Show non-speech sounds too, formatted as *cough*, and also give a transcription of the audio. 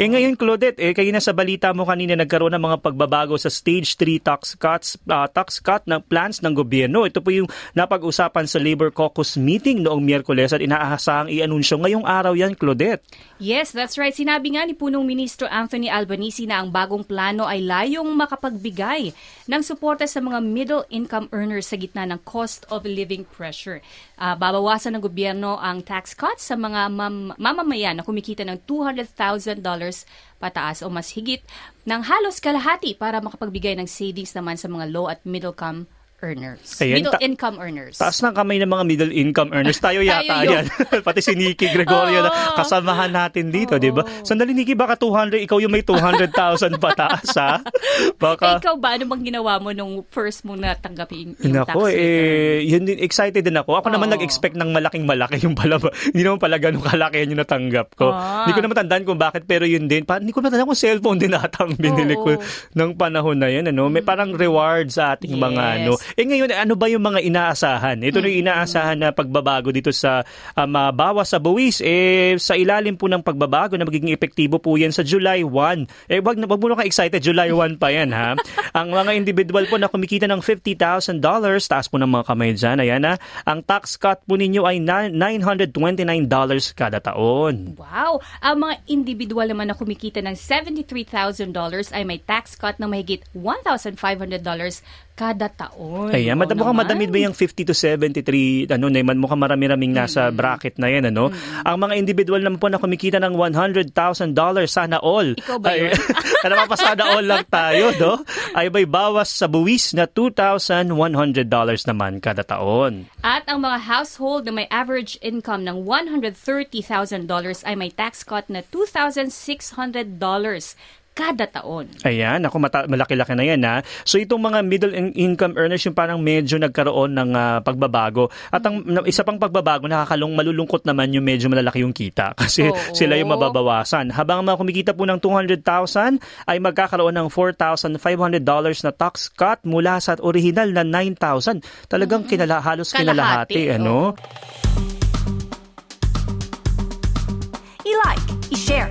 Eh ngayon Claudette, eh kayo na sa balita mo kanina nagkaroon ng mga pagbabago sa stage 3 tax cuts uh, tax cut ng plans ng gobyerno. Ito po yung napag-usapan sa Labor Caucus meeting noong Miyerkules at inaasahang i-anunsyo ngayong araw yan Claudette. Yes, that's right. Sinabi nga ni punong ministro Anthony Albanese na ang bagong plano ay layong makapagbigay ng suporta sa mga middle income earners sa gitna ng cost of living pressure. Uh, babawasan ng gobyerno ang tax cuts sa mga mam- mamamayan na kumikita ng $200,000 pataas o mas higit ng halos kalahati para makapagbigay ng savings naman sa mga low at middle income earners. Ayan, middle ta- income earners. Taas ng kamay ng mga middle income earners. *laughs* Tayo yata Tayo yan. *laughs* Pati si Nikki Gregorio na kasamahan natin dito, di ba? Sandali Nikki, baka 200, ikaw yung may 200,000 pataas ha? Eh, Baka... ikaw ba, ano bang ginawa mo nung first mo natanggapin yung Nako, tax return? eh, yun din, excited din ako. Ako naman Oo. nag-expect ng malaking malaki yung pala, *laughs* hindi naman pala ganun kalaki yan yung natanggap ko. Ah. Hindi ko naman tandaan kung bakit, pero yun din, pa, hindi ko matandaan kung cellphone din ata ang binili ko Oo. ng panahon na yun. Ano? May parang reward sa ating mga Yes. ano. Eh ngayon, ano ba yung mga inaasahan? Ito na yung inaasahan na pagbabago dito sa um, ah, bawas sa buwis. Eh, sa ilalim po ng pagbabago na magiging epektibo po yan sa July 1. Eh, wag, na- wag mo na ka-excited, July 1 pa yan ha. *laughs* ang mga individual po na kumikita ng $50,000, taas po ng mga kamay dyan, ayan ha. Ang tax cut po ninyo ay na- $929 kada taon. Wow! Ang mga individual naman na kumikita ng $73,000 ay may tax cut ng mahigit $1,500 kada taon. Ayan, madam, mukhang naman. madamit ba yung 50 to 73, ano, na, mukhang marami-raming nasa bracket na yan, ano? Ang mga individual naman po na kumikita ng $100,000, sana all. Ikaw ba Ay, yun? *laughs* Sana all lang tayo, no? Ay may bawas sa buwis na $2,100 naman kada taon. At ang mga household na may average income ng $130,000 ay may tax cut na $2,600 kada taon. Ayan, ako mata- malaki-laki na yan ha. So itong mga middle in- income earners yung parang medyo nagkaroon ng ah, pagbabago. At ang isa pang pagbabago nakakalong malulungkot naman yung medyo malalaki yung kita *laughs* kasi Oo. sila yung mababawasan. Habang ang mga kumikita po ng 200,000 ay magkakaroon ng $4,500 na tax cut mula sa original na 9,000. Talagang kinala, halos Kalahati, kinalahati, ano? I-like, i-share,